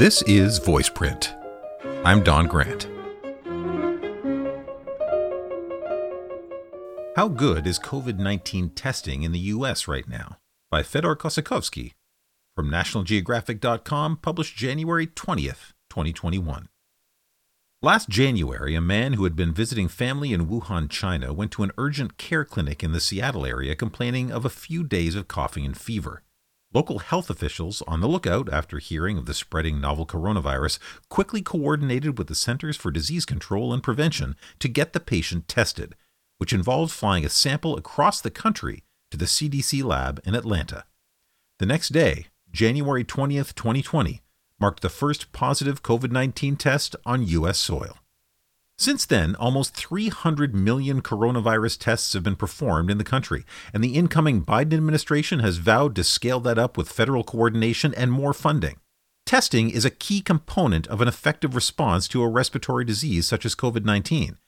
This is VoicePrint. I'm Don Grant. How good is COVID 19 testing in the U.S. right now? By Fedor Kossakovski from NationalGeographic.com, published January 20th, 2021. Last January, a man who had been visiting family in Wuhan, China, went to an urgent care clinic in the Seattle area complaining of a few days of coughing and fever. Local health officials, on the lookout after hearing of the spreading novel coronavirus, quickly coordinated with the Centers for Disease Control and Prevention to get the patient tested, which involved flying a sample across the country to the CDC lab in Atlanta. The next day, January 20th, 2020, marked the first positive COVID 19 test on U.S. soil. Since then, almost 300 million coronavirus tests have been performed in the country, and the incoming Biden administration has vowed to scale that up with federal coordination and more funding. Testing is a key component of an effective response to a respiratory disease such as COVID 19.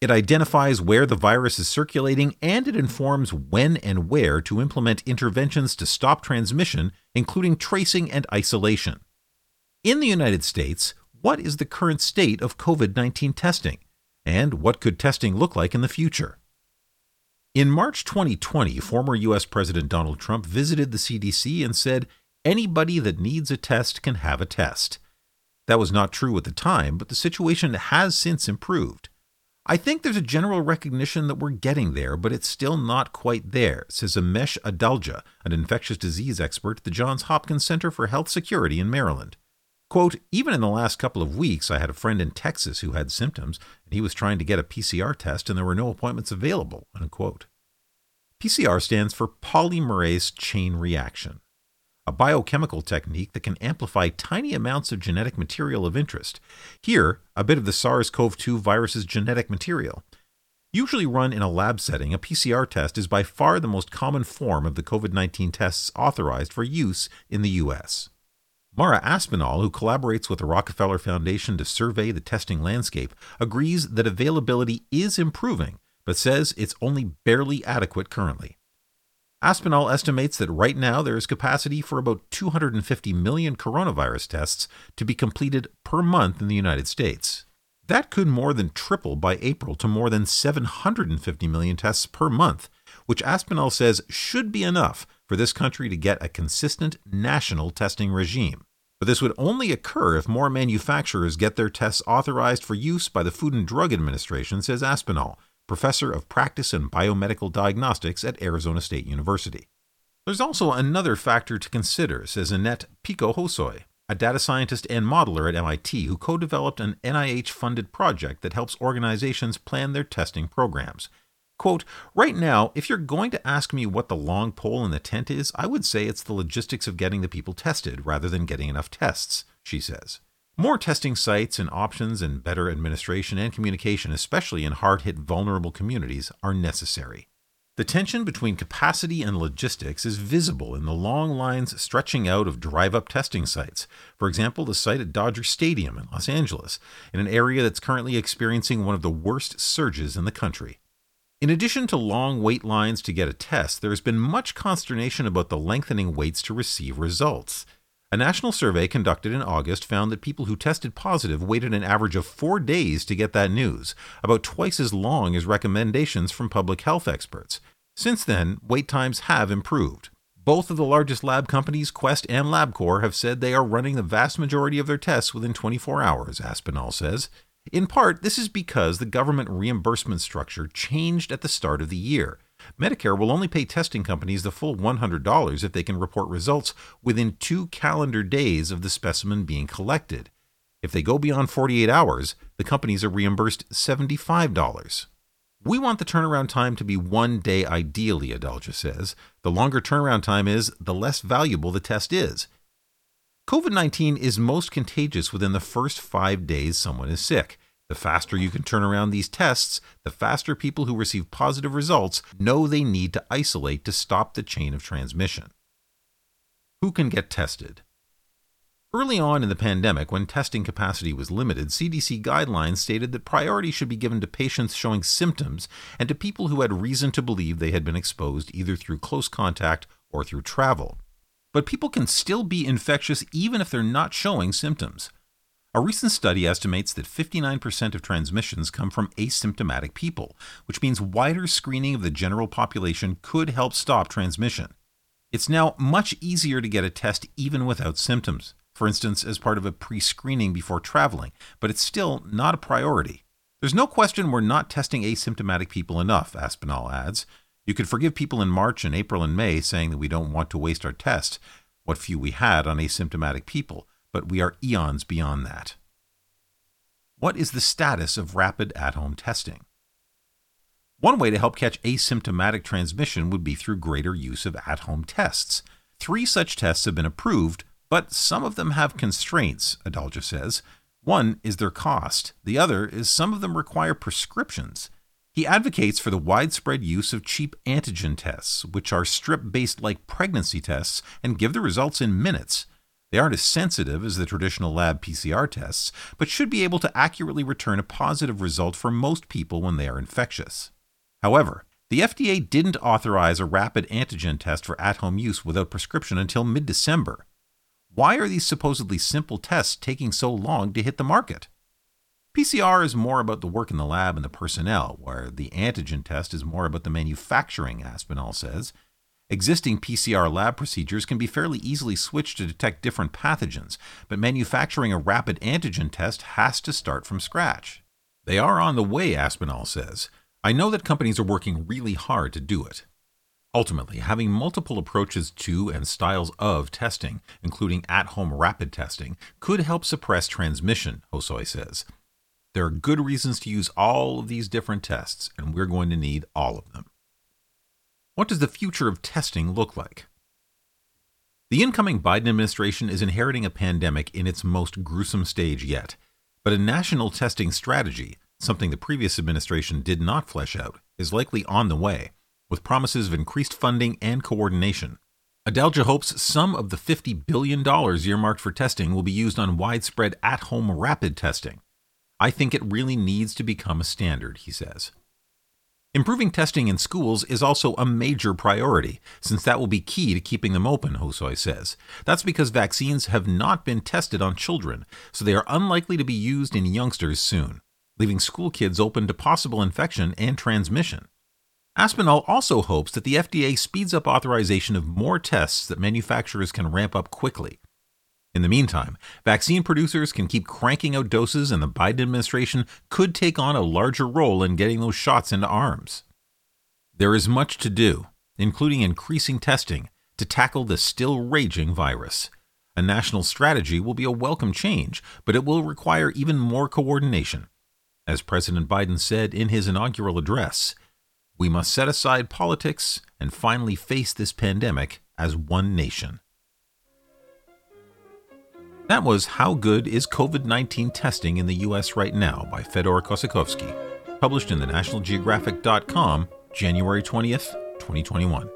It identifies where the virus is circulating and it informs when and where to implement interventions to stop transmission, including tracing and isolation. In the United States, what is the current state of COVID 19 testing, and what could testing look like in the future? In March 2020, former U.S. President Donald Trump visited the CDC and said, Anybody that needs a test can have a test. That was not true at the time, but the situation has since improved. I think there's a general recognition that we're getting there, but it's still not quite there, says Amesh Adalja, an infectious disease expert at the Johns Hopkins Center for Health Security in Maryland. Quote, even in the last couple of weeks, I had a friend in Texas who had symptoms, and he was trying to get a PCR test, and there were no appointments available. Unquote. PCR stands for polymerase chain reaction, a biochemical technique that can amplify tiny amounts of genetic material of interest. Here, a bit of the SARS CoV 2 virus's genetic material. Usually run in a lab setting, a PCR test is by far the most common form of the COVID 19 tests authorized for use in the U.S. Mara Aspinall, who collaborates with the Rockefeller Foundation to survey the testing landscape, agrees that availability is improving, but says it's only barely adequate currently. Aspinall estimates that right now there is capacity for about 250 million coronavirus tests to be completed per month in the United States. That could more than triple by April to more than 750 million tests per month, which Aspinall says should be enough for this country to get a consistent national testing regime. But this would only occur if more manufacturers get their tests authorized for use by the Food and Drug Administration, says Aspinall, professor of practice and biomedical diagnostics at Arizona State University. There's also another factor to consider, says Anette Peko Hosoi, a data scientist and modeler at MIT who co developed an NIH funded project that helps organizations plan their testing programs. Quote, right now, if you're going to ask me what the long pole in the tent is, I would say it's the logistics of getting the people tested rather than getting enough tests, she says. More testing sites and options and better administration and communication, especially in hard hit vulnerable communities, are necessary. The tension between capacity and logistics is visible in the long lines stretching out of drive up testing sites. For example, the site at Dodger Stadium in Los Angeles, in an area that's currently experiencing one of the worst surges in the country. In addition to long wait lines to get a test, there has been much consternation about the lengthening waits to receive results. A national survey conducted in August found that people who tested positive waited an average of four days to get that news, about twice as long as recommendations from public health experts. Since then, wait times have improved. Both of the largest lab companies, Quest and LabCorp, have said they are running the vast majority of their tests within 24 hours, Aspinall says. In part, this is because the government reimbursement structure changed at the start of the year. Medicare will only pay testing companies the full $100 if they can report results within two calendar days of the specimen being collected. If they go beyond 48 hours, the companies are reimbursed $75. We want the turnaround time to be one day ideally, Adalja says. The longer turnaround time is, the less valuable the test is. COVID 19 is most contagious within the first five days someone is sick. The faster you can turn around these tests, the faster people who receive positive results know they need to isolate to stop the chain of transmission. Who can get tested? Early on in the pandemic, when testing capacity was limited, CDC guidelines stated that priority should be given to patients showing symptoms and to people who had reason to believe they had been exposed either through close contact or through travel. But people can still be infectious even if they're not showing symptoms. A recent study estimates that 59% of transmissions come from asymptomatic people, which means wider screening of the general population could help stop transmission. It's now much easier to get a test even without symptoms, for instance, as part of a pre screening before traveling, but it's still not a priority. There's no question we're not testing asymptomatic people enough, Aspinall adds. You could forgive people in March and April and May saying that we don't want to waste our tests, what few we had on asymptomatic people, but we are eons beyond that. What is the status of rapid at home testing? One way to help catch asymptomatic transmission would be through greater use of at home tests. Three such tests have been approved, but some of them have constraints, Adalja says. One is their cost, the other is some of them require prescriptions. He advocates for the widespread use of cheap antigen tests, which are strip based like pregnancy tests and give the results in minutes. They aren't as sensitive as the traditional lab PCR tests, but should be able to accurately return a positive result for most people when they are infectious. However, the FDA didn't authorize a rapid antigen test for at home use without prescription until mid December. Why are these supposedly simple tests taking so long to hit the market? PCR is more about the work in the lab and the personnel, where the antigen test is more about the manufacturing, Aspinall says. Existing PCR lab procedures can be fairly easily switched to detect different pathogens, but manufacturing a rapid antigen test has to start from scratch. They are on the way, Aspinall says. I know that companies are working really hard to do it. Ultimately, having multiple approaches to and styles of testing, including at home rapid testing, could help suppress transmission, Hosoi says. There are good reasons to use all of these different tests, and we're going to need all of them. What does the future of testing look like? The incoming Biden administration is inheriting a pandemic in its most gruesome stage yet, but a national testing strategy, something the previous administration did not flesh out, is likely on the way with promises of increased funding and coordination. Adalja hopes some of the $50 billion earmarked for testing will be used on widespread at home rapid testing. I think it really needs to become a standard, he says. Improving testing in schools is also a major priority, since that will be key to keeping them open, Hosoi says. That's because vaccines have not been tested on children, so they are unlikely to be used in youngsters soon, leaving school kids open to possible infection and transmission. Aspinall also hopes that the FDA speeds up authorization of more tests that manufacturers can ramp up quickly. In the meantime, vaccine producers can keep cranking out doses, and the Biden administration could take on a larger role in getting those shots into arms. There is much to do, including increasing testing, to tackle the still raging virus. A national strategy will be a welcome change, but it will require even more coordination. As President Biden said in his inaugural address, we must set aside politics and finally face this pandemic as one nation. That was How Good is COVID 19 Testing in the U.S. Right Now by Fedor Kossakovski, published in the National Geographic.com, January 20th, 2021.